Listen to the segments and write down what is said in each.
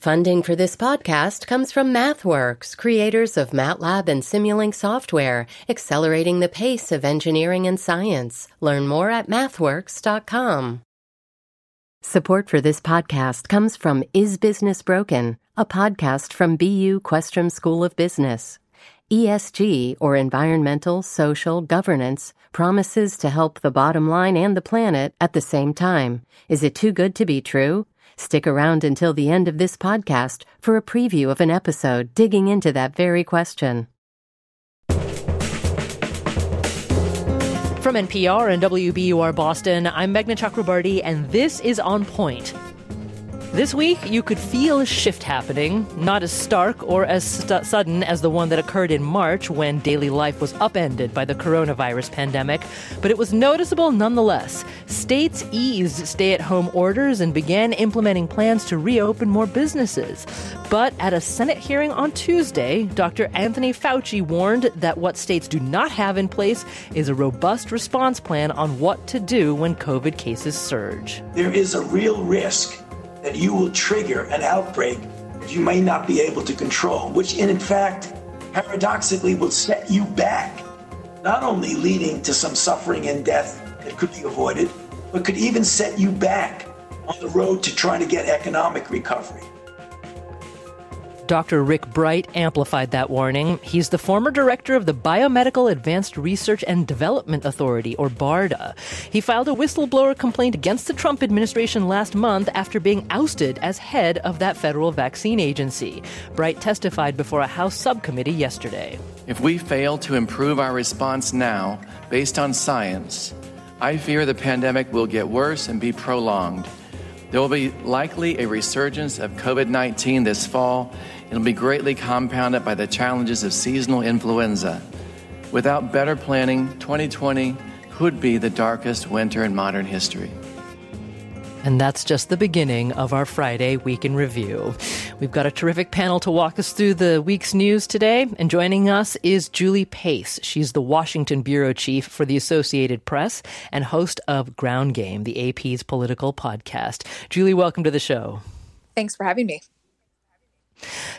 Funding for this podcast comes from MathWorks, creators of MATLAB and Simulink software, accelerating the pace of engineering and science. Learn more at mathworks.com. Support for this podcast comes from Is Business Broken, a podcast from BU Questrom School of Business. ESG, or environmental, social, governance, promises to help the bottom line and the planet at the same time. Is it too good to be true? Stick around until the end of this podcast for a preview of an episode digging into that very question. From NPR and WBUR Boston, I'm Meghna Chakrabarti, and this is On Point. This week, you could feel a shift happening, not as stark or as sudden as the one that occurred in March when daily life was upended by the coronavirus pandemic, but it was noticeable nonetheless. States eased stay at home orders and began implementing plans to reopen more businesses. But at a Senate hearing on Tuesday, Dr. Anthony Fauci warned that what states do not have in place is a robust response plan on what to do when COVID cases surge. There is a real risk that you will trigger an outbreak that you may not be able to control, which in fact, paradoxically, will set you back, not only leading to some suffering and death that could be avoided, but could even set you back on the road to trying to get economic recovery. Dr. Rick Bright amplified that warning. He's the former director of the Biomedical Advanced Research and Development Authority, or BARDA. He filed a whistleblower complaint against the Trump administration last month after being ousted as head of that federal vaccine agency. Bright testified before a House subcommittee yesterday. If we fail to improve our response now, based on science, I fear the pandemic will get worse and be prolonged. There will be likely a resurgence of COVID 19 this fall It'll be greatly compounded by the challenges of seasonal influenza. Without better planning, 2020 could be the darkest winter in modern history. And that's just the beginning of our Friday Week in Review. We've got a terrific panel to walk us through the week's news today. And joining us is Julie Pace. She's the Washington Bureau Chief for the Associated Press and host of Ground Game, the AP's political podcast. Julie, welcome to the show. Thanks for having me.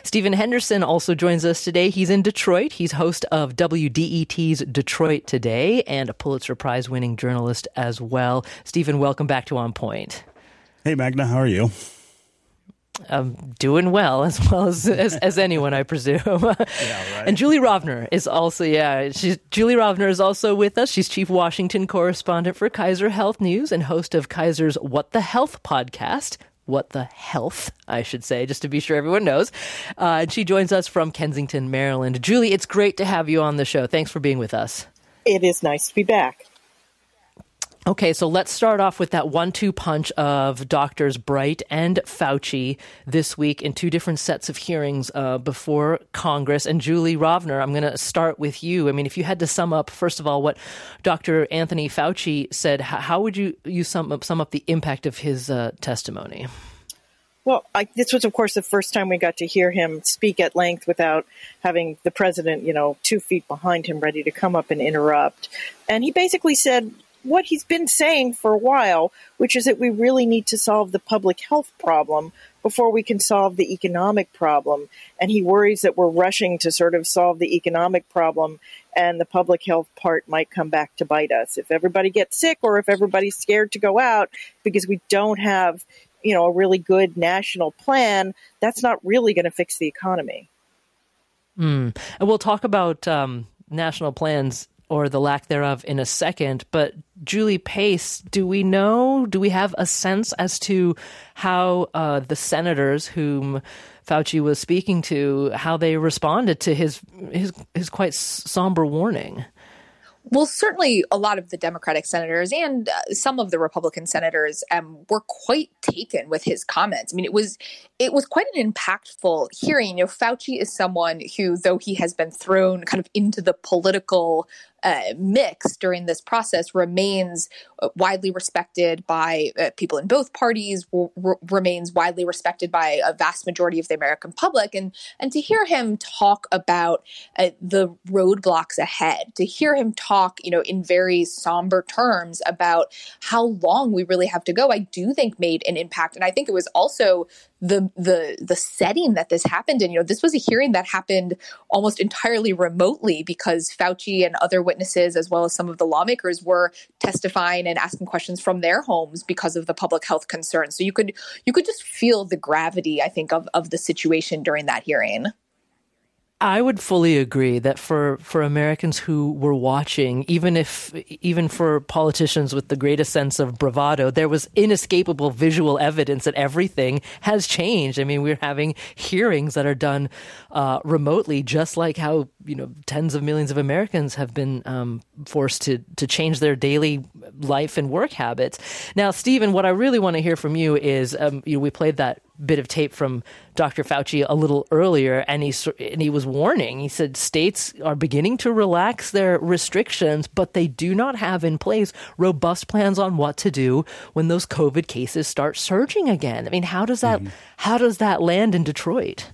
Stephen Henderson also joins us today. He's in Detroit. He's host of WDET's Detroit Today and a Pulitzer Prize winning journalist as well. Stephen, welcome back to On Point. Hey, Meghna, how are you? I'm doing well, as well as as, as anyone, I presume. yeah, right. And Julie Rovner is also, yeah, she's Julie Rovner is also with us. She's chief Washington correspondent for Kaiser Health News and host of Kaiser's What the Health podcast, what the health, I should say, just to be sure everyone knows. Uh, and she joins us from Kensington, Maryland. Julie, it's great to have you on the show. Thanks for being with us. It is nice to be back. Okay, so let's start off with that one two punch of doctors Bright and Fauci this week in two different sets of hearings uh, before Congress. And Julie Rovner, I'm going to start with you. I mean, if you had to sum up, first of all, what Dr. Anthony Fauci said, how would you, you sum, up, sum up the impact of his uh, testimony? Well, I, this was, of course, the first time we got to hear him speak at length without having the president, you know, two feet behind him ready to come up and interrupt. And he basically said, what he's been saying for a while, which is that we really need to solve the public health problem before we can solve the economic problem. And he worries that we're rushing to sort of solve the economic problem and the public health part might come back to bite us. If everybody gets sick or if everybody's scared to go out because we don't have, you know, a really good national plan, that's not really going to fix the economy. Mm. And we'll talk about um, national plans or the lack thereof in a second. But Julie Pace, do we know, do we have a sense as to how uh, the senators whom Fauci was speaking to, how they responded to his his, his quite somber warning? Well, certainly a lot of the Democratic senators and uh, some of the Republican senators um, were quite taken with his comments. I mean, it was it was quite an impactful hearing. You know, Fauci is someone who, though he has been thrown kind of into the political uh, mix during this process remains uh, widely respected by uh, people in both parties, remains widely respected by a vast majority of the American public, and and to hear him talk about uh, the roadblocks ahead, to hear him talk, you know, in very somber terms about how long we really have to go, I do think made an impact, and I think it was also the the the setting that this happened in. You know, this was a hearing that happened almost entirely remotely because Fauci and other witnesses, as well as some of the lawmakers, were testifying and asking questions from their homes because of the public health concerns. So you could you could just feel the gravity, I think, of of the situation during that hearing. I would fully agree that for, for Americans who were watching, even if even for politicians with the greatest sense of bravado, there was inescapable visual evidence that everything has changed. I mean, we're having hearings that are done uh, remotely, just like how you know tens of millions of Americans have been um, forced to to change their daily life and work habits. Now, Stephen, what I really want to hear from you is, um, you know, we played that bit of tape from Dr. Fauci a little earlier, and he and he was warning. He said states are beginning to relax their restrictions, but they do not have in place robust plans on what to do when those COVID cases start surging again. I mean, how does that mm-hmm. how does that land in Detroit?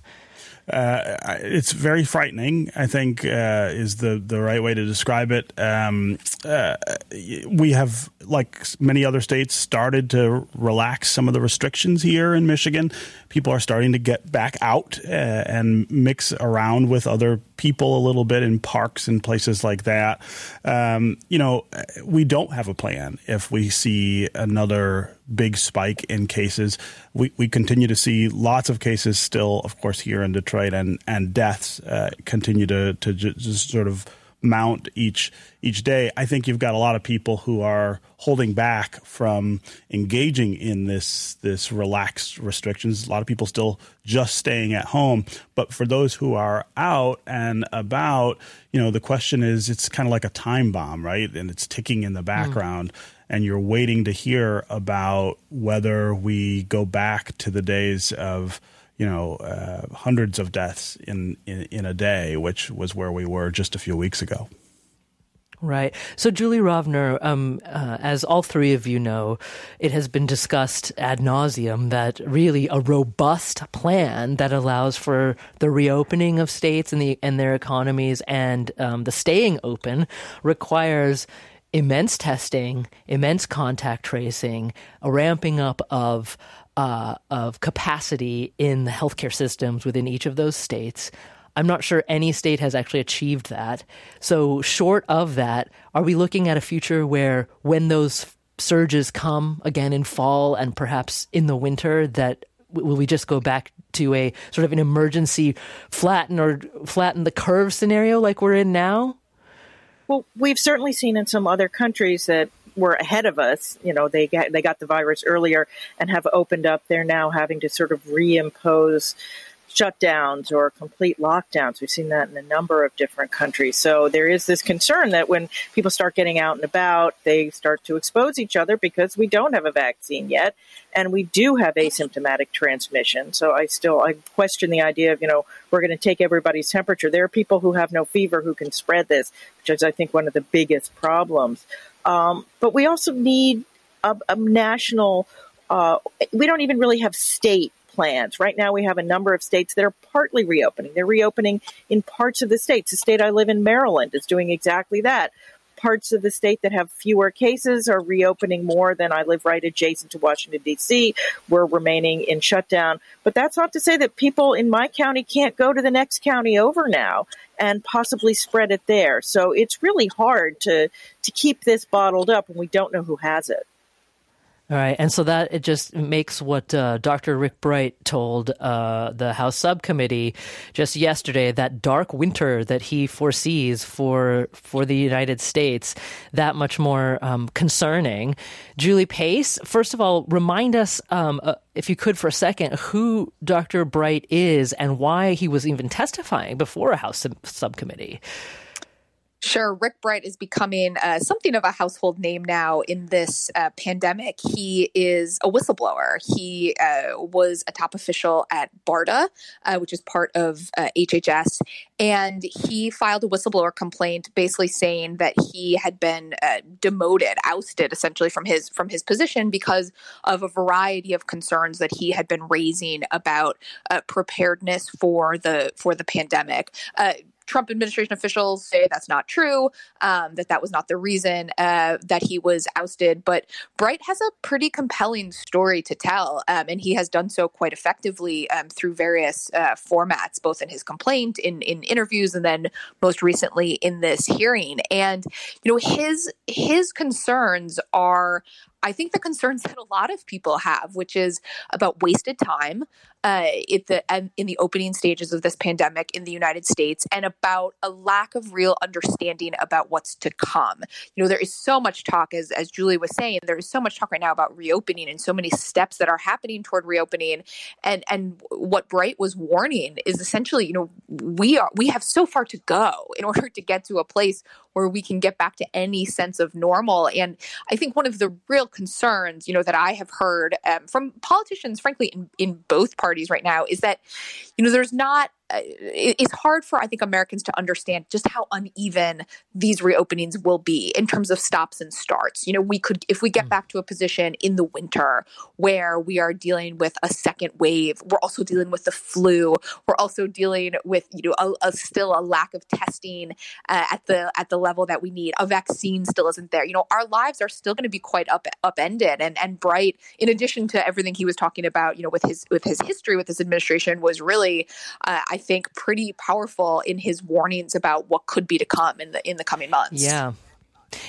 Uh, it's very frightening. I think uh, is the the right way to describe it. Um, uh, we have, like many other states, started to relax some of the restrictions here in Michigan. People are starting to get back out uh, and mix around with other people a little bit in parks and places like that. Um, you know, we don't have a plan if we see another big spike in cases. We, we continue to see lots of cases still, of course, here in Detroit, and and deaths uh, continue to to just sort of mount each each day. I think you've got a lot of people who are holding back from engaging in this this relaxed restrictions. A lot of people still just staying at home, but for those who are out and about, you know, the question is it's kind of like a time bomb, right? And it's ticking in the background. Mm and you're waiting to hear about whether we go back to the days of you know uh, hundreds of deaths in, in in a day, which was where we were just a few weeks ago. Right. So, Julie Rovner, um, uh, as all three of you know, it has been discussed ad nauseum that really a robust plan that allows for the reopening of states and the and their economies and um, the staying open requires immense testing, immense contact tracing, a ramping up of uh, of capacity in the healthcare systems within each of those states. I'm not sure any state has actually achieved that. So, short of that, are we looking at a future where when those surges come again in fall and perhaps in the winter, that will we just go back to a sort of an emergency flatten or flatten the curve scenario like we're in now? Well, we've certainly seen in some other countries that were ahead of us. You know, they got, they got the virus earlier and have opened up. They're now having to sort of reimpose shutdowns or complete lockdowns. We've seen that in a number of different countries. So there is this concern that when people start getting out and about, they start to expose each other because we don't have a vaccine yet and we do have asymptomatic transmission. So I still I question the idea of, you know, we're going to take everybody's temperature. There are people who have no fever who can spread this, which is I think one of the biggest problems. Um, but we also need a, a national uh, we don't even really have state plans. Right now, we have a number of states that are partly reopening. They're reopening in parts of the states. The state I live in, Maryland, is doing exactly that. Parts of the state that have fewer cases are reopening more than I live right adjacent to Washington, D.C. We're remaining in shutdown. But that's not to say that people in my county can't go to the next county over now and possibly spread it there. So it's really hard to, to keep this bottled up when we don't know who has it. All right, and so that it just makes what uh, Dr. Rick Bright told uh, the House subcommittee just yesterday that dark winter that he foresees for for the United States that much more um, concerning. Julie Pace, first of all, remind us, um, uh, if you could, for a second, who Dr. Bright is and why he was even testifying before a House sub- subcommittee. Sure. Rick Bright is becoming uh, something of a household name now in this uh, pandemic. He is a whistleblower. He uh, was a top official at BARDA, uh, which is part of HHS, uh, and he filed a whistleblower complaint basically saying that he had been uh, demoted, ousted essentially from his from his position because of a variety of concerns that he had been raising about preparedness for the for the pandemic Trump administration officials say that's not true, um, that that was not the reason uh, that he was ousted. But Bright has a pretty compelling story to tell, um, and he has done so quite effectively um, through various uh, formats, both in his complaint, in in interviews, and then most recently in this hearing. And you know his his concerns are I think the concerns that a lot of people have, which is about wasted time uh, the in the opening stages of this pandemic in the United States, and about a lack of real understanding about what's to come. You know, there is so much talk, as as Julie was saying, there is so much talk right now about reopening and so many steps that are happening toward reopening. And and what Bright was warning is essentially, you know, we are we have so far to go in order to get to a place where we can get back to any sense of normal. And I think one of the real concerns, you know, that I have heard um, from politicians, frankly, in, in both parties right now, is that, you know, there's not it's hard for I think Americans to understand just how uneven these reopenings will be in terms of stops and starts. You know, we could if we get mm. back to a position in the winter where we are dealing with a second wave, we're also dealing with the flu, we're also dealing with you know a, a still a lack of testing uh, at the at the level that we need. A vaccine still isn't there. You know, our lives are still going to be quite up upended and and bright. In addition to everything he was talking about, you know, with his with his history with this administration was really, uh, I think, pretty powerful in his warnings about what could be to come in the in the coming months. Yeah.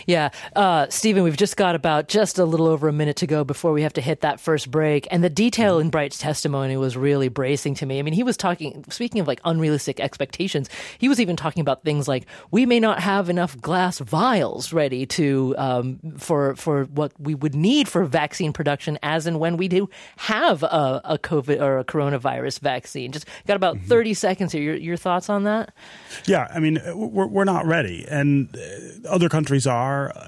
Yeah. Uh, Stephen, we've just got about just a little over a minute to go before we have to hit that first break. And the detail in Bright's testimony was really bracing to me. I mean, he was talking, speaking of like unrealistic expectations, he was even talking about things like we may not have enough glass vials ready to, um, for, for what we would need for vaccine production as and when we do have a, a COVID or a coronavirus vaccine. Just got about mm-hmm. 30 seconds here. Your, your thoughts on that? Yeah. I mean, we're, we're not ready. And uh, other countries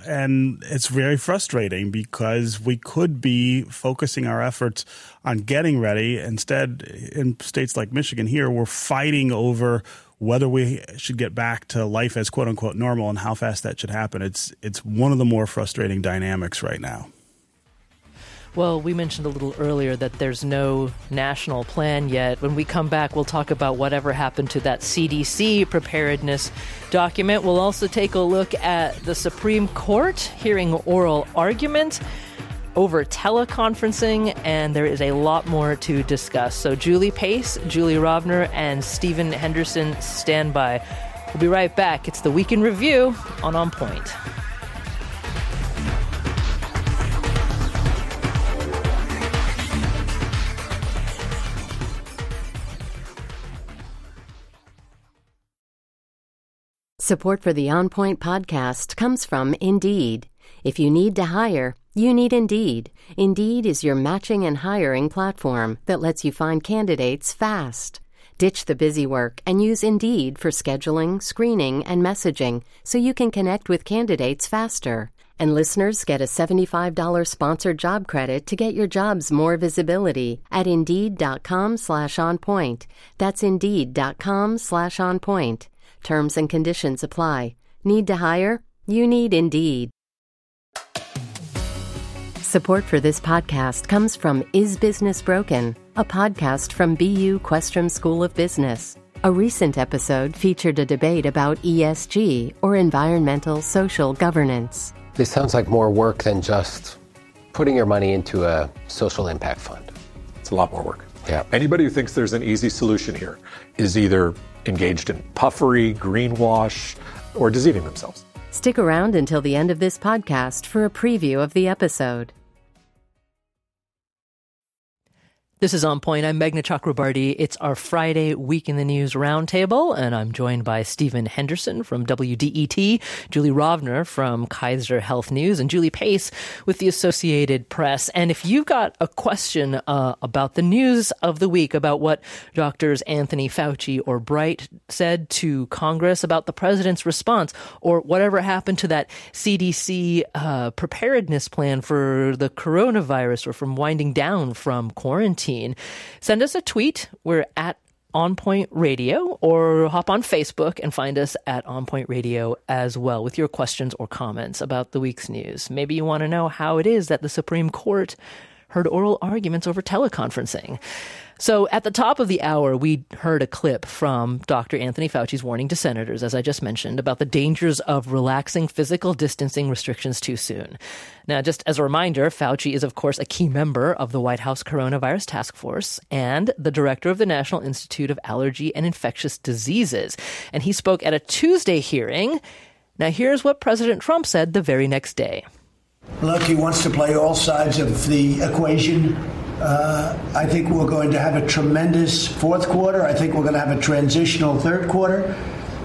and it's very frustrating because we could be focusing our efforts on getting ready. Instead, in states like Michigan here, we're fighting over whether we should get back to life as quote unquote normal and how fast that should happen. It's it's one of the more frustrating dynamics right now. Well, we mentioned a little earlier that there's no national plan yet. When we come back, we'll talk about whatever happened to that CDC preparedness document. We'll also take a look at the Supreme Court hearing oral argument over teleconferencing, and there is a lot more to discuss. So, Julie Pace, Julie Rovner, and Stephen Henderson stand by. We'll be right back. It's the Week in Review on On Point. Support for the On Point podcast comes from Indeed. If you need to hire, you need Indeed. Indeed is your matching and hiring platform that lets you find candidates fast. Ditch the busy work and use Indeed for scheduling, screening, and messaging so you can connect with candidates faster. And listeners get a $75 sponsored job credit to get your jobs more visibility at Indeed.com slash on point. That's Indeed.com slash on point. Terms and conditions apply. Need to hire? You need Indeed. Support for this podcast comes from Is Business Broken, a podcast from BU Questrom School of Business. A recent episode featured a debate about ESG, or environmental social governance. This sounds like more work than just putting your money into a social impact fund. It's a lot more work. Yeah. Anybody who thinks there's an easy solution here is either engaged in puffery, greenwash, or deceiving themselves. Stick around until the end of this podcast for a preview of the episode. This is On Point. I'm Meghna Chakrabarti. It's our Friday Week in the News Roundtable, and I'm joined by Stephen Henderson from WDET, Julie Rovner from Kaiser Health News, and Julie Pace with the Associated Press. And if you've got a question uh, about the news of the week, about what doctors Anthony Fauci or Bright said to Congress about the president's response, or whatever happened to that CDC uh, preparedness plan for the coronavirus or from winding down from quarantine, Send us a tweet. We're at on Point Radio or hop on Facebook and find us at On Point Radio as well with your questions or comments about the week's news. Maybe you want to know how it is that the Supreme Court heard oral arguments over teleconferencing. So at the top of the hour, we heard a clip from Dr. Anthony Fauci's warning to senators, as I just mentioned, about the dangers of relaxing physical distancing restrictions too soon. Now, just as a reminder, Fauci is, of course, a key member of the White House Coronavirus Task Force and the director of the National Institute of Allergy and Infectious Diseases. And he spoke at a Tuesday hearing. Now, here's what President Trump said the very next day. Look, he wants to play all sides of the equation. Uh, I think we're going to have a tremendous fourth quarter. I think we're going to have a transitional third quarter.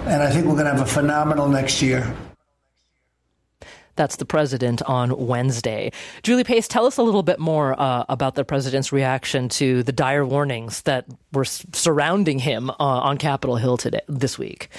And I think we're going to have a phenomenal next year. That's the president on Wednesday. Julie Pace, tell us a little bit more uh, about the president's reaction to the dire warnings that were surrounding him uh, on Capitol Hill today this week.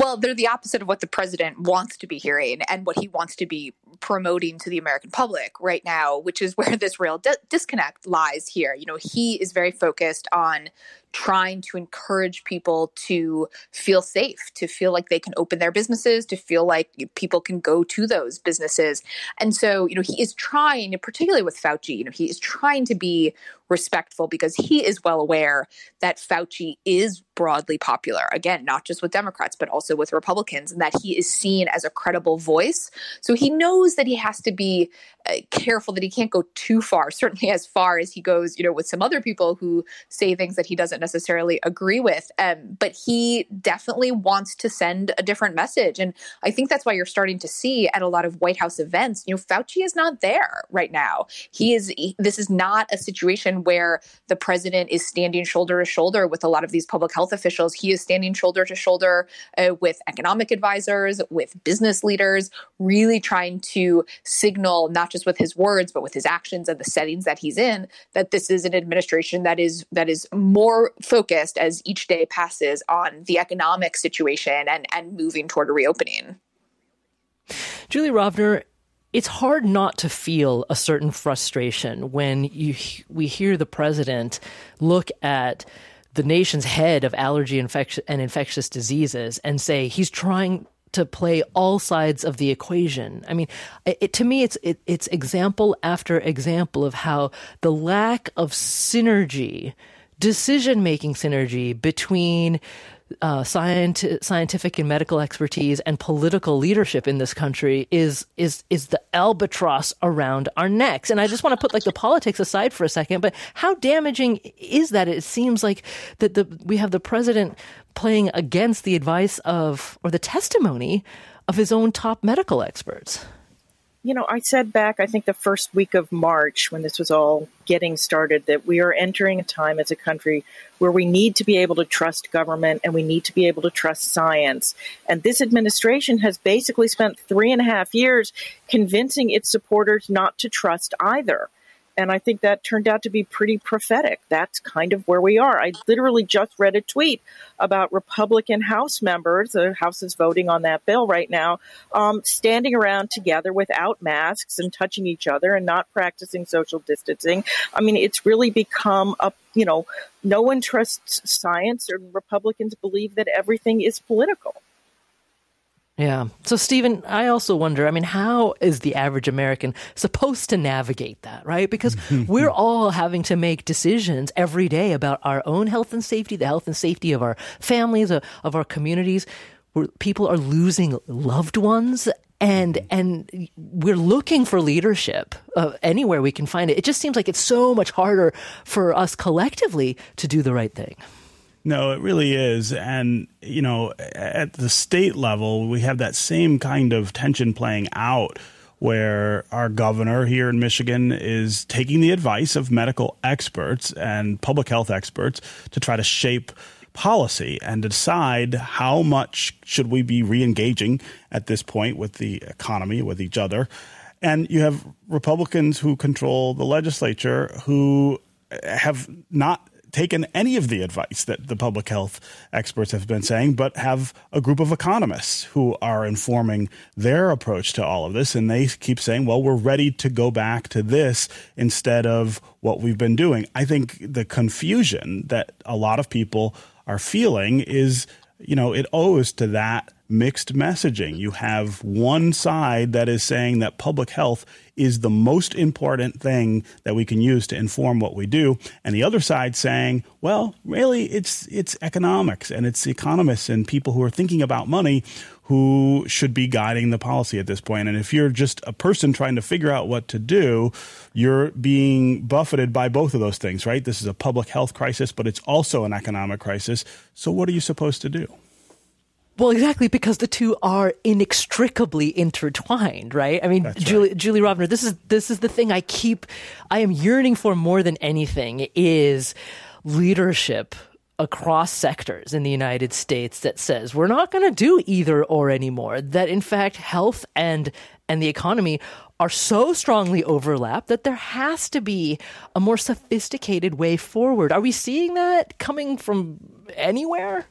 Well, they're the opposite of what the president wants to be hearing and what he wants to be promoting to the American public right now, which is where this real di- disconnect lies here. You know, he is very focused on trying to encourage people to feel safe, to feel like they can open their businesses, to feel like people can go to those businesses. And so, you know, he is trying, particularly with Fauci, you know, he is trying to be respectful because he is well aware that Fauci is broadly popular. Again, not just with Democrats, but also with Republicans, and that he is seen as a credible voice. So he knows that he has to be uh, careful that he can't go too far, certainly as far as he goes, you know, with some other people who say things that he doesn't necessarily agree with. Um, but he definitely wants to send a different message. And I think that's why you're starting to see at a lot of White House events, you know, Fauci is not there right now. He is, he, this is not a situation where the president is standing shoulder to shoulder with a lot of these public health officials. He is standing shoulder to shoulder uh, with economic advisors, with business leaders, really trying to signal not just with his words but with his actions and the settings that he's in that this is an administration that is that is more focused as each day passes on the economic situation and and moving toward a reopening. Julie Rovner, it's hard not to feel a certain frustration when you we hear the president look at the nation's head of allergy infection and infectious diseases and say he's trying to play all sides of the equation. I mean, it, to me, it's it, it's example after example of how the lack of synergy, decision making synergy between uh, scienti- scientific and medical expertise and political leadership in this country is is is the albatross around our necks. And I just want to put like the politics aside for a second, but how damaging is that? It seems like that the we have the president playing against the advice of or the testimony of his own top medical experts. You know, I said back, I think the first week of March when this was all getting started, that we are entering a time as a country where we need to be able to trust government and we need to be able to trust science. And this administration has basically spent three and a half years convincing its supporters not to trust either. And I think that turned out to be pretty prophetic. That's kind of where we are. I literally just read a tweet about Republican House members, the House is voting on that bill right now, um, standing around together without masks and touching each other and not practicing social distancing. I mean, it's really become a, you know, no one trusts science, or Republicans believe that everything is political. Yeah. So, Stephen, I also wonder I mean, how is the average American supposed to navigate that, right? Because we're all having to make decisions every day about our own health and safety, the health and safety of our families, of, of our communities. Where people are losing loved ones and and we're looking for leadership uh, anywhere we can find it. It just seems like it's so much harder for us collectively to do the right thing. No, it really is. And, you know, at the state level, we have that same kind of tension playing out where our governor here in Michigan is taking the advice of medical experts and public health experts to try to shape policy and decide how much should we be re-engaging at this point with the economy with each other and you have republicans who control the legislature who have not taken any of the advice that the public health experts have been saying, but have a group of economists who are informing their approach to all of this. And they keep saying, well, we're ready to go back to this instead of what we've been doing. I think the confusion that a lot of people are feeling is, you know, it owes to that mixed messaging. You have one side that is saying that public health is the most important thing that we can use to inform what we do, and the other side saying, well, really, it's it's economics and it's economists and people who are thinking about money who should be guiding the policy at this point. And if you're just a person trying to figure out what to do, you're being buffeted by both of those things, right? This is a public health crisis, but it's also an economic crisis. So what are you supposed to do? Well, exactly, because the two are inextricably intertwined, right? I mean, That's Julie, right. Julie Rovner, this is this is the thing I keep, I am yearning for more than anything is leadership across sectors in the United States that says we're not going to do either or anymore. That in fact, health and and the economy are so strongly overlapped that there has to be a more sophisticated way forward. Are we seeing that coming from anywhere?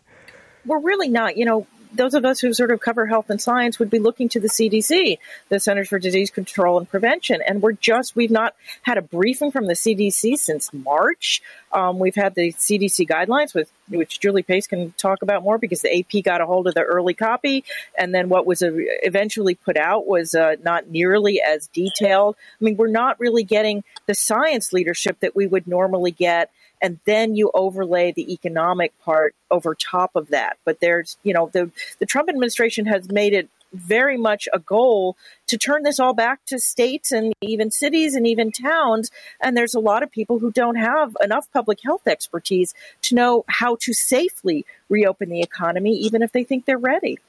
we're really not. You know, those of us who sort of cover health and science would be looking to the CDC, the Centers for Disease Control and Prevention, and we're just we've not had a briefing from the CDC since March. Um, we've had the CDC guidelines with which Julie Pace can talk about more because the AP got a hold of the early copy, and then what was eventually put out was uh, not nearly as detailed. I mean, we're not really getting the science leadership that we would normally get and then you overlay the economic part over top of that. But there's, you know, the the Trump administration has made it very much a goal to turn this all back to states and even cities and even towns. And there's a lot of people who don't have enough public health expertise to know how to safely reopen the economy, even if they think they're ready.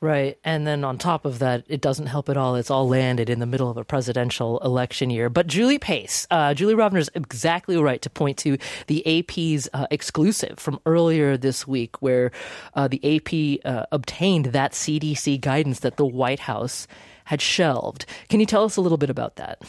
Right. And then on top of that, it doesn't help at all. It's all landed in the middle of a presidential election year. But Julie Pace, uh, Julie Rovner is exactly right to point to the AP's uh, exclusive from earlier this week, where uh, the AP uh, obtained that CDC guidance that the White House had shelved. Can you tell us a little bit about that?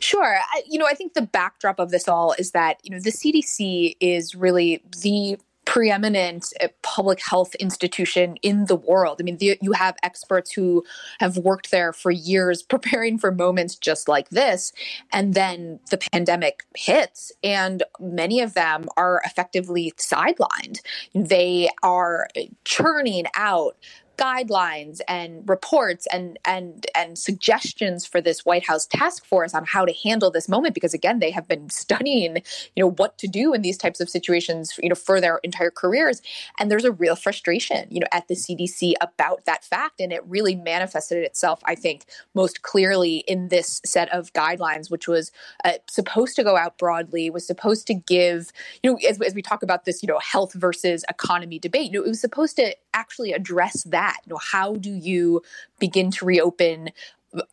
Sure. I, you know, I think the backdrop of this all is that, you know, the CDC is really the preeminent uh, public health institution in the world. I mean, the, you have experts who have worked there for years preparing for moments just like this. And then the pandemic hits, and many of them are effectively sidelined. They are churning out guidelines and reports and and and suggestions for this White House task force on how to handle this moment because again they have been studying you know what to do in these types of situations you know for their entire careers. And there's a real frustration you know at the CDC about that fact. And it really manifested itself I think most clearly in this set of guidelines which was uh, supposed to go out broadly was supposed to give you know as, as we talk about this you know health versus economy debate you know it was supposed to actually address that that? You know, how do you begin to reopen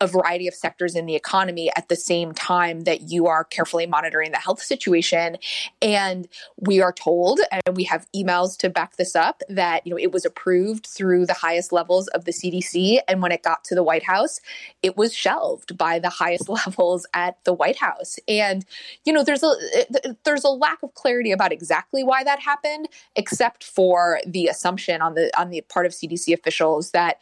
a variety of sectors in the economy at the same time that you are carefully monitoring the health situation. And we are told and we have emails to back this up that you know it was approved through the highest levels of the CDC and when it got to the White House it was shelved by the highest levels at the White House. And you know there's a there's a lack of clarity about exactly why that happened except for the assumption on the on the part of CDC officials that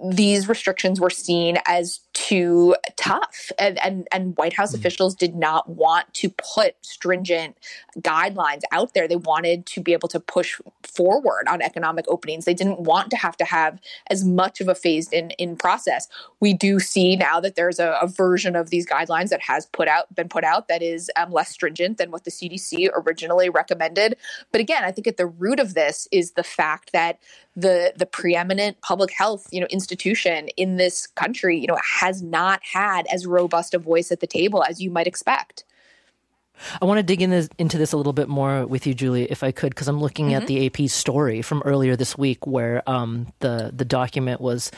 these restrictions were seen as too tough. And, and, and white house mm officials did not want to put stringent guidelines out there. They wanted to be able to push forward on economic openings. They didn't want to have to have as much of a phased in, in process. We do see now that there's a, a version of these guidelines that has put out been put out that is um, less stringent than what the cdc originally recommended. But again i think at the root of this is the fact that the the preeminent public health you know institution in this country you know has not had as robust a voice at the table as you might expect. I want to dig in this, into this a little bit more with you, Julie, if I could, because I'm looking mm-hmm. at the AP story from earlier this week, where um, the the document was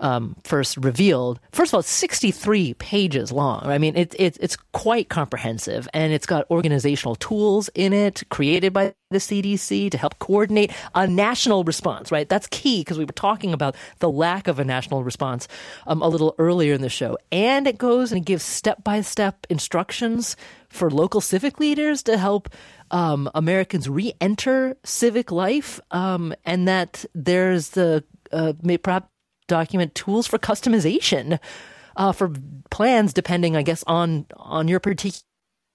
um, first revealed. First of all, it's 63 pages long. I mean, it, it, it's quite comprehensive, and it's got organizational tools in it created by the CDC to help coordinate a national response. Right, that's key because we were talking about the lack of a national response um, a little earlier in the show, and it goes and it gives step by step instructions for local civic leaders to help um, Americans re-enter civic life, um, and that there's the uh, perhaps document tools for customization uh, for plans, depending, I guess, on on your particular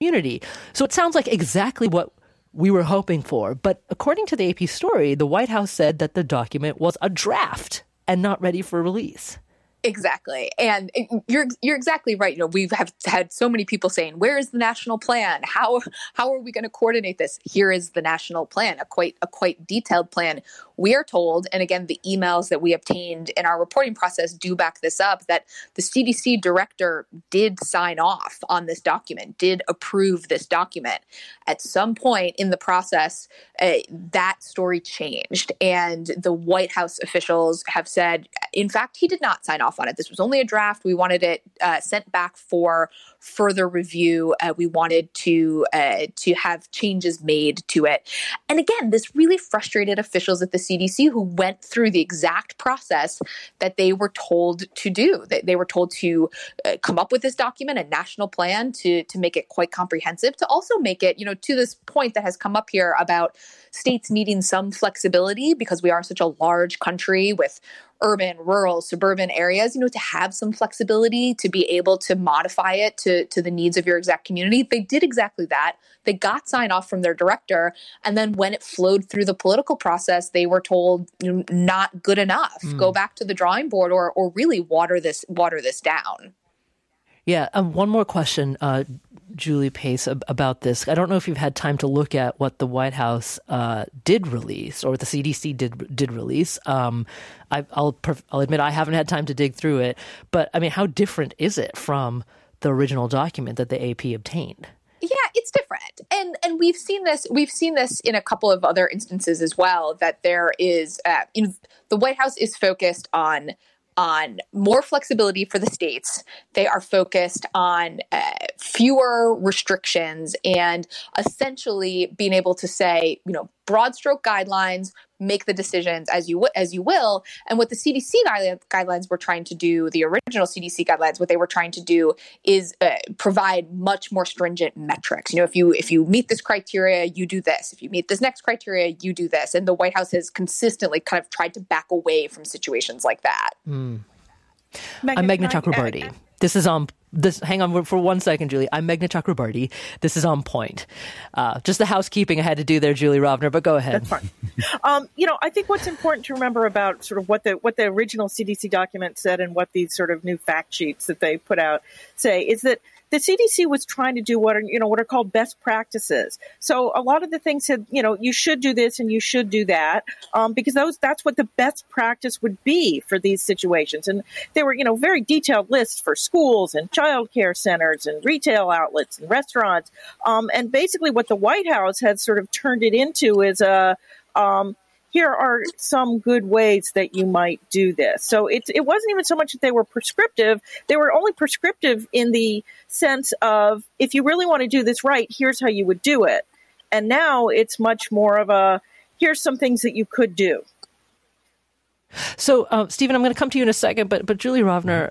community. So it sounds like exactly what we were hoping for. But according to the AP story, the White House said that the document was a draft and not ready for release. Exactly. And you're you're exactly right. You know, we've have had so many people saying, "Where is the national plan? How how are we going to coordinate this?" Here is the national plan, a quite a quite detailed plan. We are told, and again, the emails that we obtained in our reporting process do back this up that the CDC director did sign off on this document, did approve this document. At some point in the process, uh, that story changed, and the White House officials have said, in fact, he did not sign off on it. This was only a draft. We wanted it uh, sent back for further review. Uh, we wanted to uh, to have changes made to it. And again, this really frustrated officials at the CDC who went through the exact process that they were told to do. They, they were told to uh, come up with this document, a national plan to to make it quite comprehensive, to also make it, you know, to this point that has come up here about states needing some flexibility because we are such a large country with urban, rural, suburban areas, you know, to have some flexibility to be able to modify it to, to the needs of your exact community. They did exactly that. They got sign off from their director. And then when it flowed through the political process, they were told you know, not good enough. Mm. Go back to the drawing board or or really water this water this down. Yeah, um, one more question, uh, Julie Pace, ab- about this. I don't know if you've had time to look at what the White House uh, did release or what the CDC did did release. Um, I, will I'll admit I haven't had time to dig through it, but I mean, how different is it from the original document that the AP obtained? yeah it's different and and we've seen this we've seen this in a couple of other instances as well that there is uh, in the white house is focused on on more flexibility for the states. They are focused on uh, fewer restrictions and essentially being able to say, you know, broad stroke guidelines, make the decisions as you as you will. And what the CDC guidelines were trying to do, the original CDC guidelines, what they were trying to do is uh, provide much more stringent metrics. You know, if you if you meet this criteria, you do this. If you meet this next criteria, you do this. And the White House has consistently kind of tried to back away from situations like that. Mm. I'm Meghna Chakrabarti. This is on this hang on for one second, Julie. I'm Meghna Chakrabarti. This is on point. Uh, just the housekeeping I had to do there, Julie Rovner. But go ahead. That's fine. um, you know, I think what's important to remember about sort of what the what the original CDC document said and what these sort of new fact sheets that they put out say is that the CDC was trying to do what are you know what are called best practices. So a lot of the things said you know you should do this and you should do that um, because those that's what the best practice would be for these situations. And there were you know very detailed lists for schools and child care centers and retail outlets and restaurants. Um, and basically, what the White House had sort of turned it into is a um, here are some good ways that you might do this. So it, it wasn't even so much that they were prescriptive. They were only prescriptive in the sense of if you really want to do this right, here's how you would do it. And now it's much more of a here's some things that you could do. So, uh, Stephen, I'm going to come to you in a second, but but Julie Rovner,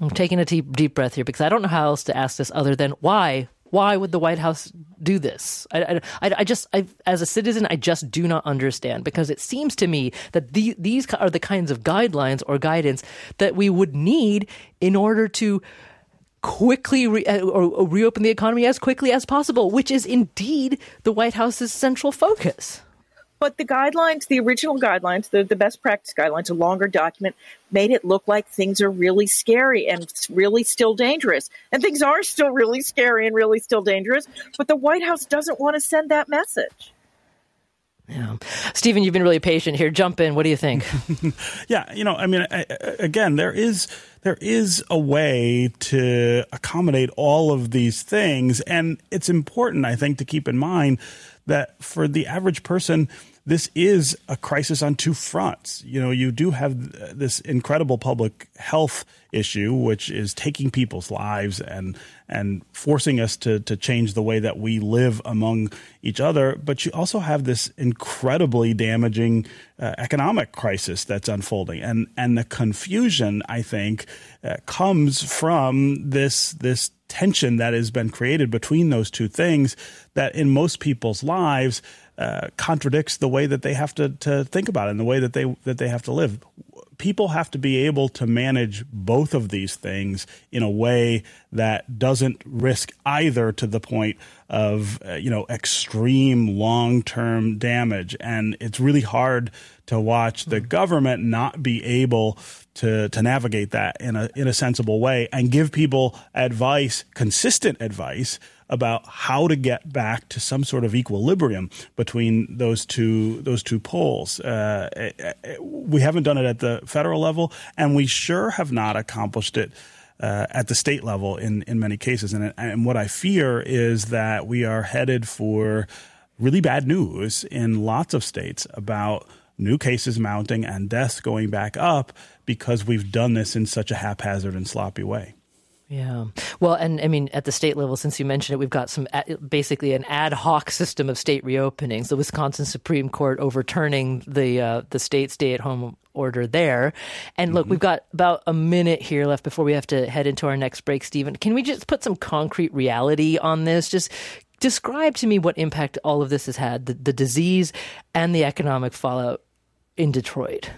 I'm taking a deep deep breath here because I don't know how else to ask this other than why why would the White House do this? I, I, I just, I, as a citizen, I just do not understand because it seems to me that the, these are the kinds of guidelines or guidance that we would need in order to quickly re- uh, or, or reopen the economy as quickly as possible, which is indeed the White House's central focus. But the guidelines, the original guidelines, the, the best practice guidelines, a longer document, made it look like things are really scary and really still dangerous. And things are still really scary and really still dangerous. But the White House doesn't want to send that message. Yeah. Stephen, you've been really patient here. Jump in. What do you think? yeah, you know, I mean, I, again, there is there is a way to accommodate all of these things, and it's important, I think, to keep in mind that for the average person, this is a crisis on two fronts. You know, you do have this incredible public health issue, which is taking people's lives and and forcing us to to change the way that we live among each other. But you also have this incredibly damaging uh, economic crisis that's unfolding, and and the confusion I think uh, comes from this this tension that has been created between those two things that in most people's lives uh, contradicts the way that they have to, to think about it and the way that they that they have to live. People have to be able to manage both of these things in a way that doesn't risk either to the point of uh, you know extreme long-term damage. And it's really hard to watch the government not be able to to navigate that in a in a sensible way and give people advice consistent advice about how to get back to some sort of equilibrium between those two those two poles. Uh, eh, we haven't done it at the federal level, and we sure have not accomplished it. Uh, at the state level, in, in many cases, and and what I fear is that we are headed for really bad news in lots of states about new cases mounting and deaths going back up because we've done this in such a haphazard and sloppy way. Yeah. Well, and I mean, at the state level, since you mentioned it, we've got some basically an ad hoc system of state reopenings. The Wisconsin Supreme Court overturning the uh, the state stay at home order there. And look, mm-hmm. we've got about a minute here left before we have to head into our next break, Stephen. Can we just put some concrete reality on this? Just describe to me what impact all of this has had the, the disease and the economic fallout in Detroit.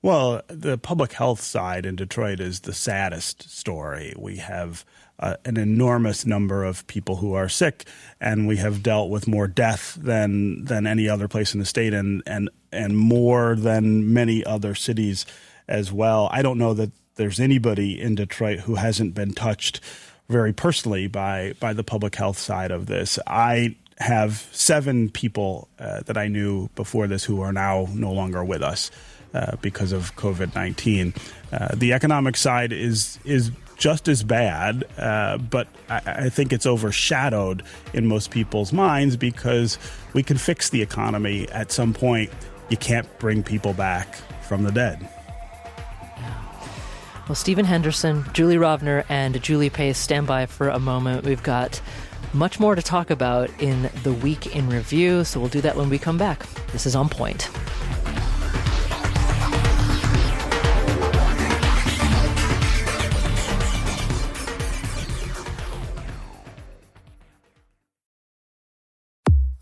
Well, the public health side in Detroit is the saddest story. We have uh, an enormous number of people who are sick, and we have dealt with more death than than any other place in the state, and and and more than many other cities as well. I don't know that there's anybody in Detroit who hasn't been touched very personally by by the public health side of this. I have seven people uh, that I knew before this who are now no longer with us uh, because of COVID nineteen. Uh, the economic side is is just as bad, uh, but I, I, think it's overshadowed in most people's minds because we can fix the economy at some point. You can't bring people back from the dead. Well, Stephen Henderson, Julie Rovner, and Julie Pace stand by for a moment. We've got much more to talk about in the week in review, so we'll do that when we come back. This is On Point.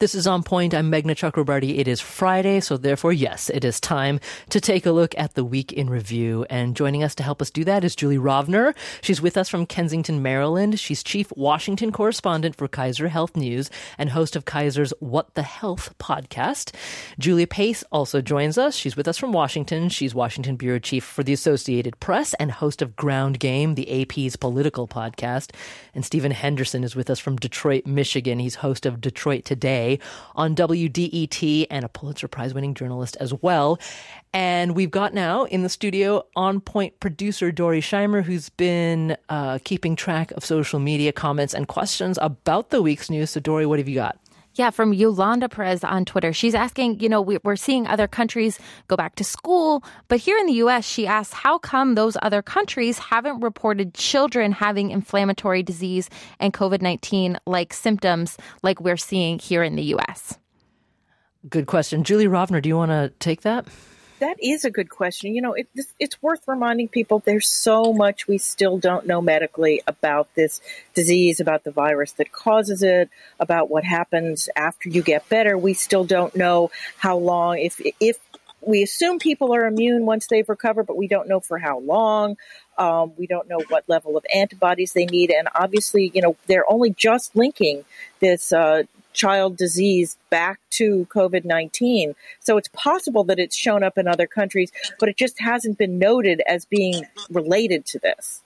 This is On Point. I'm Meghna Chakrabarti. It is Friday, so therefore, yes, it is time to take a look at the week in review. And joining us to help us do that is Julie Rovner. She's with us from Kensington, Maryland. She's chief Washington correspondent for Kaiser Health News and host of Kaiser's What the Health podcast. Julia Pace also joins us. She's with us from Washington. She's Washington bureau chief for the Associated Press and host of Ground Game, the AP's political podcast. And Stephen Henderson is with us from Detroit, Michigan. He's host of Detroit Today on WDET and a Pulitzer Prize winning journalist as well. And we've got now in the studio on point producer Dorey Scheimer, who's been uh, keeping track of social media comments and questions about the week's news. So, Dorey, what have you got? Yeah, from Yolanda Perez on Twitter. She's asking, you know, we're seeing other countries go back to school, but here in the US, she asks, how come those other countries haven't reported children having inflammatory disease and COVID 19 like symptoms like we're seeing here in the US? Good question. Julie Rovner, do you want to take that? That is a good question. You know, it, it's worth reminding people there's so much we still don't know medically about this disease, about the virus that causes it, about what happens after you get better. We still don't know how long, if, if we assume people are immune once they've recovered, but we don't know for how long. Um, we don't know what level of antibodies they need. And obviously, you know, they're only just linking this uh, child disease back to COVID 19. So it's possible that it's shown up in other countries, but it just hasn't been noted as being related to this.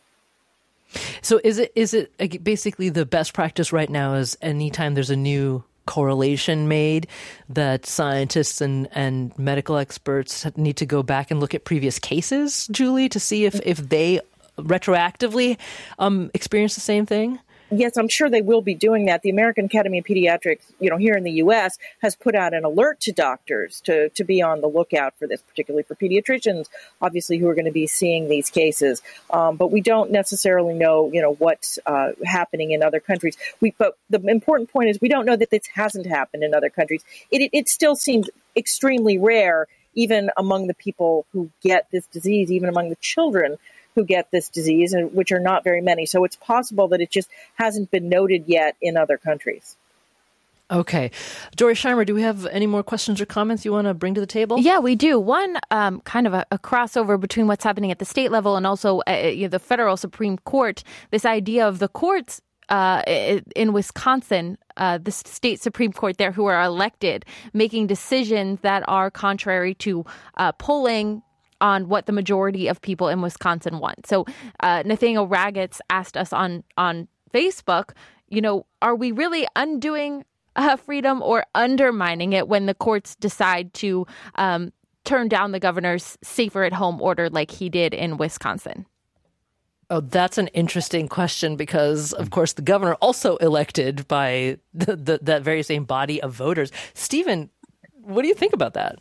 So is it is it basically the best practice right now is anytime there's a new correlation made that scientists and, and medical experts need to go back and look at previous cases, Julie, to see if, if they retroactively um, experience the same thing? Yes, I'm sure they will be doing that. The American Academy of Pediatrics, you know, here in the U.S., has put out an alert to doctors to, to be on the lookout for this, particularly for pediatricians, obviously, who are going to be seeing these cases. Um, but we don't necessarily know, you know, what's uh, happening in other countries. We, but the important point is we don't know that this hasn't happened in other countries. It, it, it still seems extremely rare, even among the people who get this disease, even among the children who get this disease, and which are not very many. So it's possible that it just hasn't been noted yet in other countries. Okay. Dorey Scheimer, do we have any more questions or comments you want to bring to the table? Yeah, we do. One um, kind of a, a, crossover between what's happening at the state level and also uh, you know, the federal Supreme Court. This idea of the courts uh, in Wisconsin, uh, the state Supreme Court there, who are elected, making decisions that are contrary to uh, polling on what the majority of people in Wisconsin want. So uh, Nathaniel Ragatz asked us on on Facebook, you know, are we really undoing uh, freedom or undermining it when the courts decide to um, turn down the governor's safer at home order like he did in Wisconsin? Oh, that's an interesting question because, of course, the governor also elected by the, the, that very same body of voters. Stephen, what do you think about that?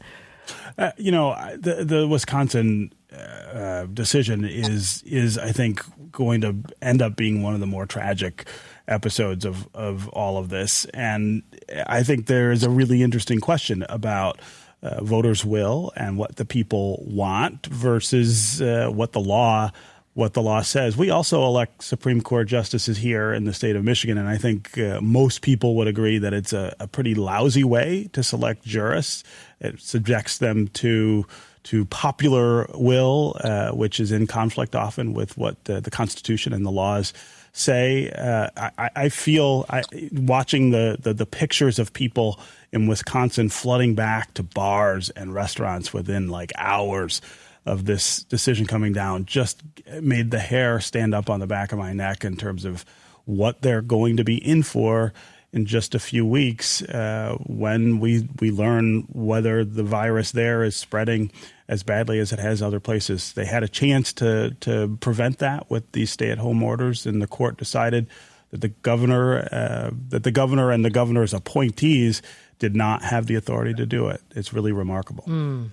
Uh, you know, the the Wisconsin uh, decision is is I think going to end up being one of the more tragic episodes of of all of this, and I think there is a really interesting question about. Uh, voters' will and what the people want versus uh, what the law what the law says. We also elect Supreme Court justices here in the state of Michigan, and I think uh, most people would agree that it's a, a, pretty lousy way to select jurists. It subjects them to to popular will, uh, which is in conflict often with what the, the Constitution and the laws say. Uh, I, I, feel I, watching the, the, the pictures of people in Wisconsin flooding back to bars and restaurants within like hours of this decision coming down just made the hair stand up on the back of my neck in terms of what they're going to be in for in just a few weeks uh, when we we learn whether the virus there is spreading as badly as it has other places. They had a chance to to prevent that with these stay at home orders, and the court decided that the governor uh, that the governor and the governor's appointees did not have the authority to do it. It's really remarkable. Mm.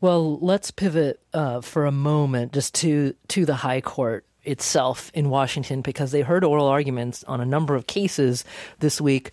Well, let's pivot uh, for a moment just to to the High Court itself in Washington because they heard oral arguments on a number of cases this week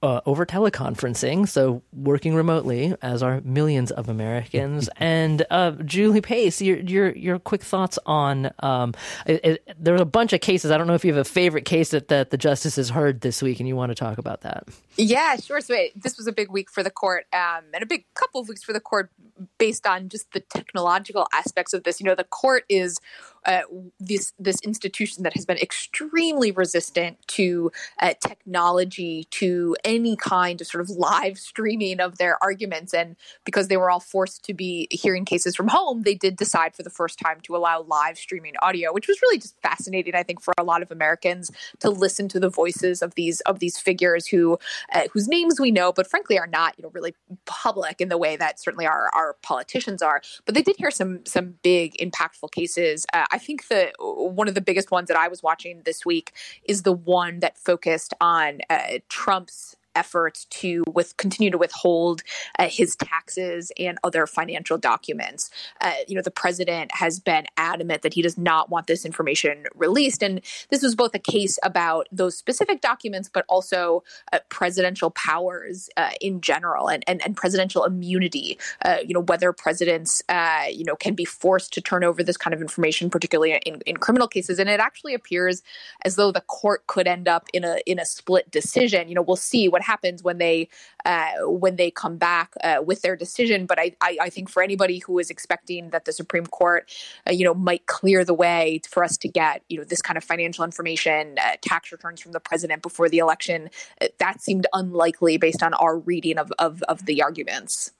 uh, over teleconferencing, so working remotely, as are millions of Americans. and uh, Julie Pace, your your your quick thoughts on um, it, it, there are a bunch of cases. I don't know if you have a favorite case that, that the justices heard this week, and you want to talk about that. Yeah, sure. So this was a big week for the court, um, and a big couple of weeks for the court, based on just the technological aspects of this. You know, the court is uh, this this institution that has been extremely resistant to uh, technology, to any kind of sort of live streaming of their arguments, and because they were all forced to be hearing cases from home, they did decide for the first time to allow live streaming audio, which was really just fascinating. I think for a lot of Americans to listen to the voices of these of these figures who uh, whose names we know, but frankly are not you know really public in the way that certainly our our politicians are. But they did hear some some big impactful cases. Uh, I think the one of the biggest ones that I was watching this week is the one that focused on uh, Trump's efforts to with continue to withhold uh, his taxes and other financial documents. Uh, you know, the president has been adamant that he does not want this information released, and this was both a case about those specific documents, but also uh, presidential powers uh, in general and, and and presidential immunity. Uh, you know, whether presidents uh, you know can be forced to turn over this kind of information, particularly in, in criminal cases, and it actually appears as though the court could end up in a in a split decision. You know, we'll see what happens when they uh, when they come back uh, with their decision. But I, I, I, think for anybody who is expecting that the Supreme Court, uh, you know, might clear the way for us to get you know this kind of financial information, uh, tax returns from the president before the election, uh, that seemed unlikely based on our reading of of, of the arguments.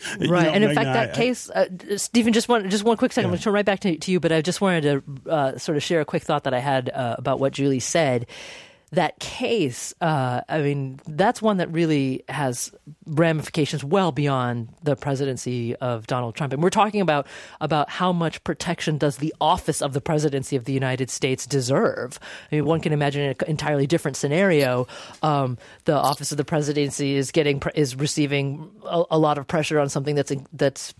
Right, You know, and in Meghna, fact, that I- case, uh, Stephen, just one, just one quick second. I'm going to turn right back to, to you, but I just wanted to uh, sort of share a quick thought that I had uh, about what Julie said. That case, uh, I mean, that's one that really has ramifications well beyond the presidency of Donald Trump, and we're talking about about how much protection does the office of the presidency of the United States deserve? I mean, one can imagine an entirely different scenario. Um, the office of the presidency is getting is receiving a, a lot of pressure on something that's that's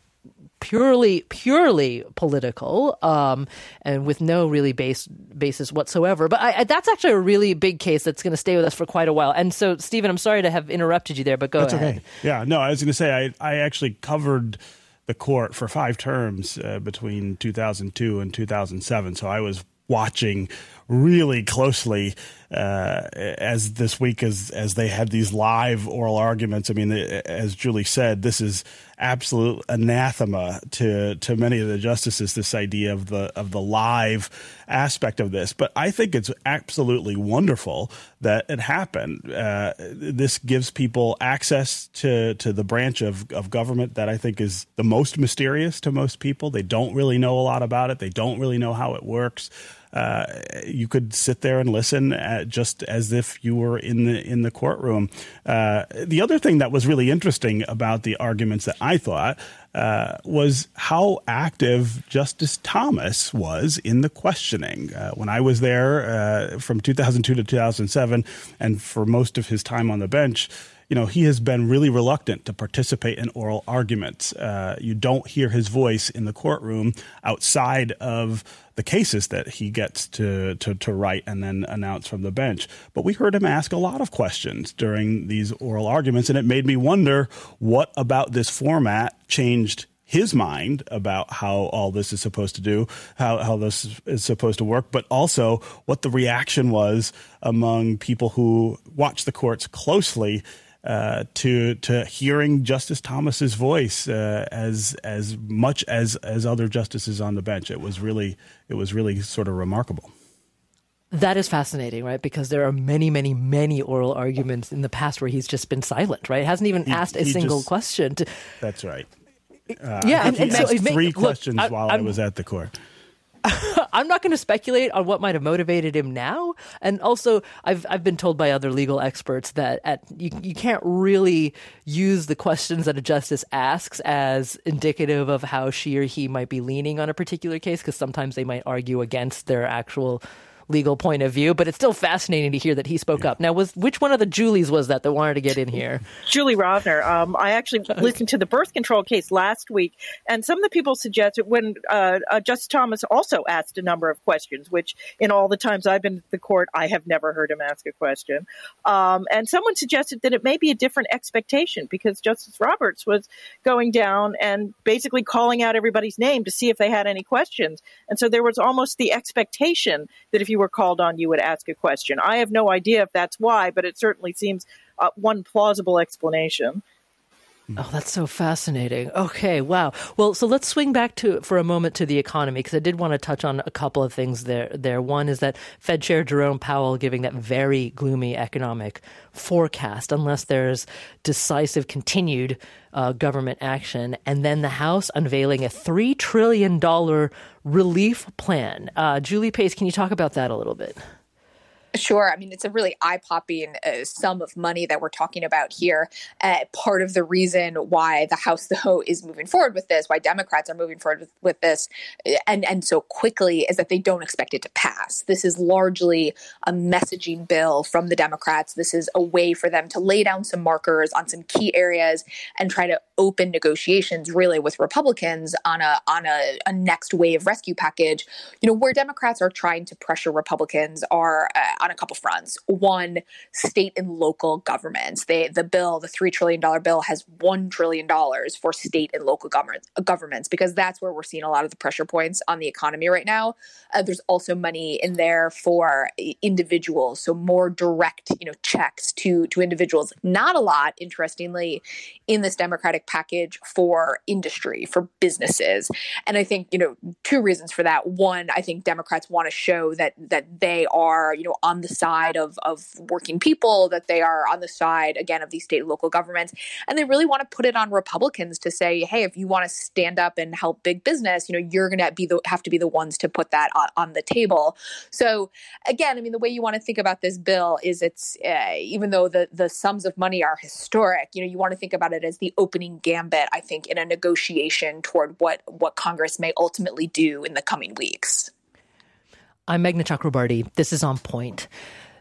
purely purely political um, and with no really base basis whatsoever. But I, I, that's actually a really big case that's going to stay with us for quite a while. And so, Stephen, I'm sorry to have interrupted you there, but go That's ahead. okay. Yeah, no, I was going to say I, I actually covered the court for five terms uh, between 2002 and 2007. So I was watching really closely uh, as this week as as they had these live oral arguments. I mean, as Julie said, this is absolute anathema to to many of the justices. This idea of the of the live aspect of this, but I think it's absolutely wonderful that it happened. Uh, this gives people access to to the branch of of government that I think is the most mysterious to most people. They don't really know a lot about it. They don't really know how it works. Uh, you could sit there and listen at just as if you were in the in the courtroom. Uh, the other thing that was really interesting about the arguments that I thought uh, was how active Justice Thomas was in the questioning. Uh, when I was there uh, from 2002 to 2007, and for most of his time on the bench you know, he has been really reluctant to participate in oral arguments. Uh, you don't hear his voice in the courtroom outside of the cases that he gets to, to, to write and then announce from the bench. But we heard him ask a lot of questions during these oral arguments, and it made me wonder what about this format changed his mind about how all this is supposed to do, how, how this is supposed to work, but also what the reaction was among people who watch the courts closely uh, to to hearing Justice Thomas's voice uh, as as much as as other justices on the bench. It was really it was really sort of remarkable. That is fascinating, right? Because there are many, many, many oral arguments in the past where he's just been silent, right? Hasn't even He- asked a single just- question. To, That's right. Uh, Yeah, I and- and so make- three look, questions I- while i I'm- was at the court. I'm not going to speculate on what might have motivated him now. And also, I've I've been told by other legal experts that at you you can't really use the questions that a justice asks as indicative of how she or he might be leaning on a particular case because sometimes they might argue against their actual legal point of view. But it's still fascinating to hear that he spoke up. Now, was which one of the Julies was that that wanted to get in here? Julie Rovner. Um, I actually listened to the birth control case last week, and some of the people suggested when uh, uh, Justice Thomas also asked a number of questions, which in all the times I've been at the court, I have never heard him ask a question. Um, and someone suggested that it may be a different expectation because Justice Roberts was going down and basically calling out everybody's name to see if they had any questions. And so there was almost the expectation that if you were called on, you would ask a question. I have no idea if that's why, but it certainly seems uh, one plausible explanation. Oh, that's so fascinating. Okay, wow. Well, so let's swing back to for a moment to the economy because I did want to touch on a couple of things there. There, one is that Fed Chair Jerome Powell giving that very gloomy economic forecast, unless there's decisive continued uh, government action, and then the House unveiling a three trillion dollar relief plan. Uh, Julie Pace, can you talk about that a little bit? Sure. I mean, it's a really eye popping uh, sum of money that we're talking about here. Uh, part of the reason why the House, though, is moving forward with this, why Democrats are moving forward with, with this uh, and, and so quickly, is that they don't expect it to pass. This is largely a messaging bill from the Democrats. This is a way for them to lay down some markers on some key areas and try to open negotiations really with Republicans on a on a, a next wave rescue package. You know, where Democrats are trying to pressure Republicans are uh, on a couple fronts. One, state and local governments. They the bill, the three trillion dollar bill, has one trillion dollars for state and local government, governments because that's where we're seeing a lot of the pressure points on the economy right now. Uh, there's also money in there for individuals, so more direct, you know, checks to to individuals. Not a lot, interestingly, in this Democratic package for industry, for businesses. And I think, you know, two reasons for that. One, I think Democrats want to show that that they are, you know, on the side of, of working people, that they are on the side, again, of these state and local governments. And they really want to put it on Republicans to say, hey, if you want to stand up and help big business, you know, you're going to be the, have to be the ones to put that on, on, the table. So again, I mean, the way you want to think about this bill is it's, uh, even though the, the sums of money are historic, you know, you want to think about it as the opening gambit, I think, in a negotiation toward what, what Congress may ultimately do in the coming weeks. I'm Meghna Chakrabarti. This is On Point.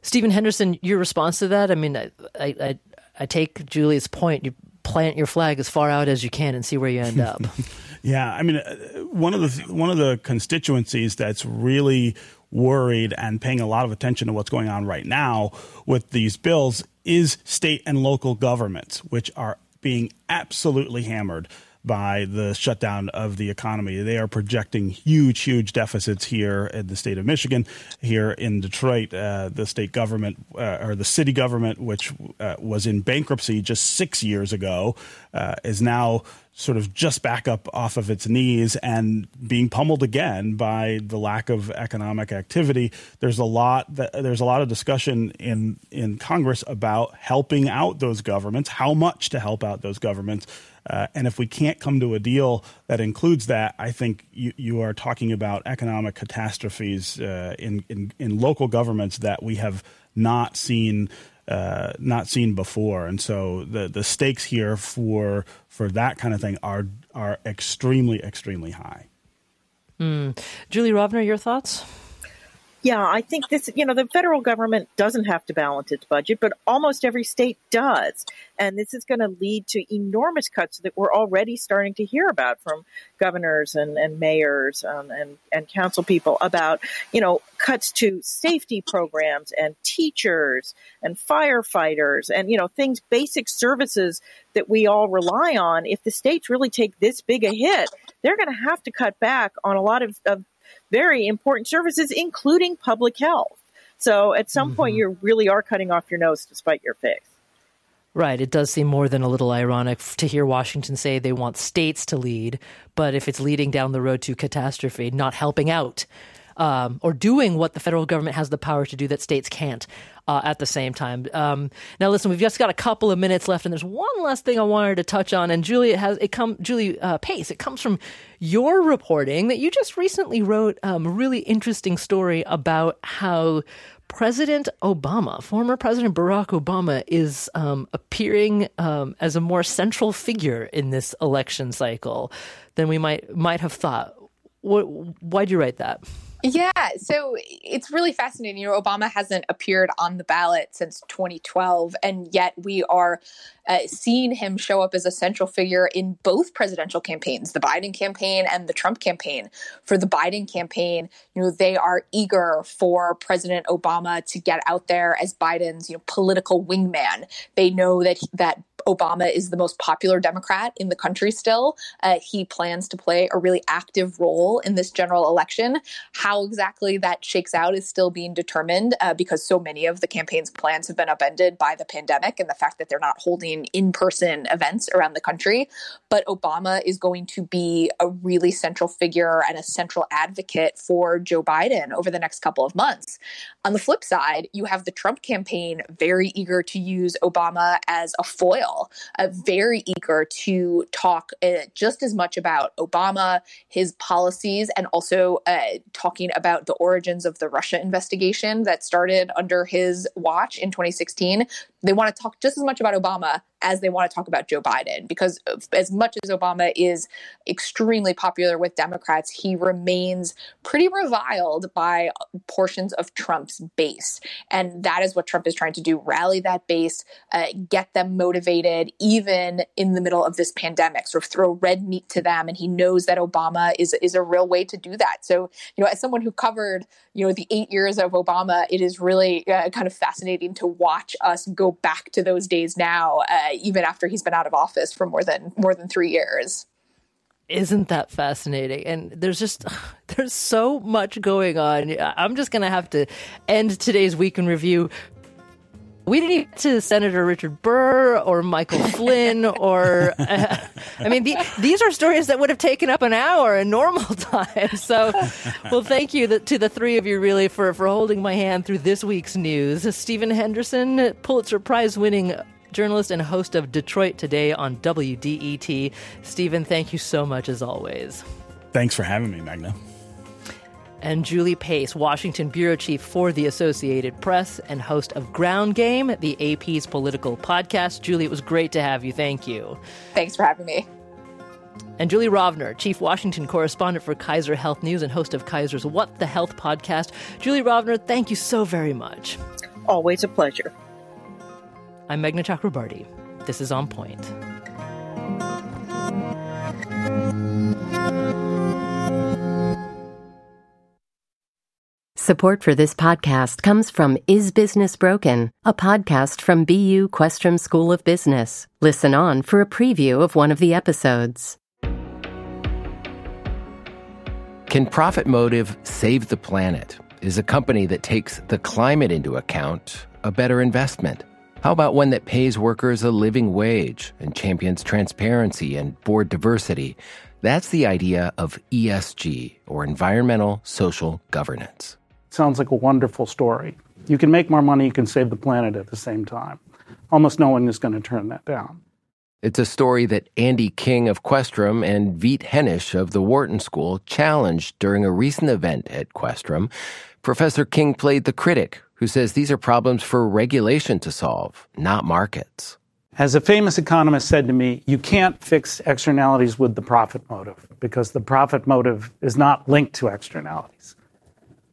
Stephen Henderson, your response to that? I mean, I, I, I take Julia's point. You plant your flag as far out as you can and see where you end up. yeah, I mean, uh, one of the one of the constituencies that's really worried and paying a lot of attention to what's going on right now with these bills is state and local governments, which are being absolutely hammered by the shutdown of the economy. They are projecting huge, huge deficits here in the state of Michigan. Here in Detroit, uh, the state government uh, or the city government, which uh, was in bankruptcy just six years ago, uh, is now sort of just back up off of its knees and being pummeled again by the lack of economic activity. There's a lot that there's a lot of discussion in in Congress about helping out those governments, how much to help out those governments. Uh, and if we can't come to a deal that includes that, I think you, you are talking about economic catastrophes uh, in, in, in local governments that we have not seen uh, not seen before. And so the the stakes here for for that kind of thing are are extremely extremely high. Mm. Julie Rovner, your thoughts? Yeah, I think this, you know, the federal government doesn't have to balance its budget, but almost every state does. And this is going to lead to enormous cuts that we're already starting to hear about from governors and, and mayors um, and, and council people about, you know, cuts to safety programs and teachers and firefighters and, you know, things, basic services that we all rely on. If the states really take this big a hit, they're going to have to cut back on a lot of, of very important services, including public health. So at some mm-hmm. point, you really are cutting off your nose to spite your face. Right. It does seem more than a little ironic to hear Washington say they want states to lead, but if it's leading down the road to catastrophe, not helping out um, or doing what the federal government has the power to do that states can't uh, at the same time. Um, now, listen, we've just got a couple of minutes left, and there's one last thing I wanted to touch on. And Julie it has it come Julie uh, Pace. It comes from your reporting that you just recently wrote um, a really interesting story about how President Obama, former President Barack Obama, is um, appearing um, as a more central figure in this election cycle than we might might have thought. What, why'd you write that? Yeah, so it's really fascinating. You know, Obama hasn't appeared on the ballot since 2012, and yet we are uh, seeing him show up as a central figure in both presidential campaigns, the Biden campaign and the Trump campaign. For the Biden campaign, you know, they are eager for President Obama to get out there as Biden's, you know, political wingman. They know that that Obama is the most popular Democrat in the country still. Uh, he plans to play a really active role in this general election. How exactly that shakes out is still being determined uh, because so many of the campaign's plans have been upended by the pandemic and the fact that they're not holding in person events around the country. But Obama is going to be a really central figure and a central advocate for Joe Biden over the next couple of months. On the flip side, you have the Trump campaign very eager to use Obama as a foil, uh, very eager to talk uh, just as much about Obama, his policies, and also uh, talking about the origins of the Russia investigation that started under his watch in 2016. They want to talk just as much about Obama as they want to talk about Joe Biden because as much as Obama is extremely popular with Democrats, he remains pretty reviled by portions of Trump's base. And that is what Trump is trying to do rally that base, uh, get them motivated, even in the middle of this pandemic, sort of throw red meat to them. And he knows that Obama is, is a real way to do that. So, you know, as someone who covered, you know, the eight years of Obama, it is really uh, kind of fascinating to watch us go back to those days now. Uh, even after he's been out of office for more than more than three years. Isn't that fascinating? And there's just there's so much going on. I'm just gonna have to end today's week in review We didn't even get to Senator Richard Burr or Michael Flynn or, uh, I mean, the, these are stories that would have taken up an hour in normal time. So, well, thank you to the three of you really for, for holding my hand through this week's news. Stephen Henderson, Pulitzer Prize winning journalist and host of Detroit Today on WDET. Stephen, thank you so much as always. Thanks for having me, Meghna and Julie Pace, Washington bureau chief for the Associated Press and host of Ground Game, the AP's political podcast. Julie, it was great to have you. Thank you. Thanks for having me. And Julie Rovner, Chief Washington Correspondent for Kaiser Health News and host of Kaiser's What the Health podcast. Julie Rovner, thank you so very much. Always a pleasure. I'm Meghna Chakrabarti. This is On Point. Support for this podcast comes from Is Business Broken, a podcast from BU Questrom School of Business. Listen on for a preview of one of the episodes. Can Profit Motive save the planet? Is a company that takes the climate into account a better investment? How about one that pays workers a living wage and champions transparency and board diversity? That's the idea of ESG, or environmental social governance. Sounds like a wonderful story. You can make more money, you can save the planet at the same time. Almost no one is going to turn that down. It's a story that Andy King of Questrom and Veet Henisz of the Wharton School challenged during a recent event at Questrom. Professor King played the critic who says these are problems for regulation to solve, not markets. As a famous economist said to me, you can't fix externalities with the profit motive because the profit motive is not linked to externalities.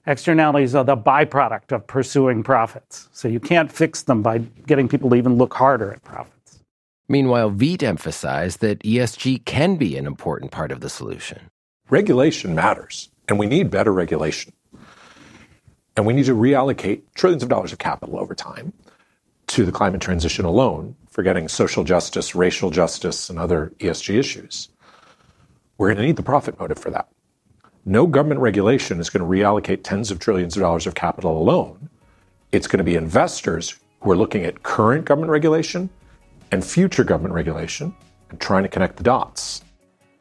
Externalities are the byproduct of pursuing profits. So you can't fix them by getting people to even look harder at profits. Meanwhile, Veet emphasized that ESG can be an important part of the solution. Regulation matters, and we need better regulation. And we need to reallocate trillions of dollars of capital over time to the climate transition alone, forgetting social justice, racial justice, and other ESG issues. We're going to need the profit motive for that. No government regulation is going to reallocate tens of trillions of dollars of capital alone. It's going to be investors who are looking at current government regulation and future government regulation and trying to connect the dots.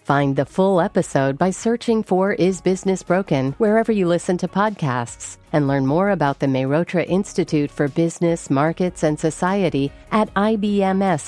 Find the full episode by searching for Is Business Broken wherever you listen to podcasts and learn more about the Mehrotra Institute for Business, Markets, and Society at ibms.bu.edu.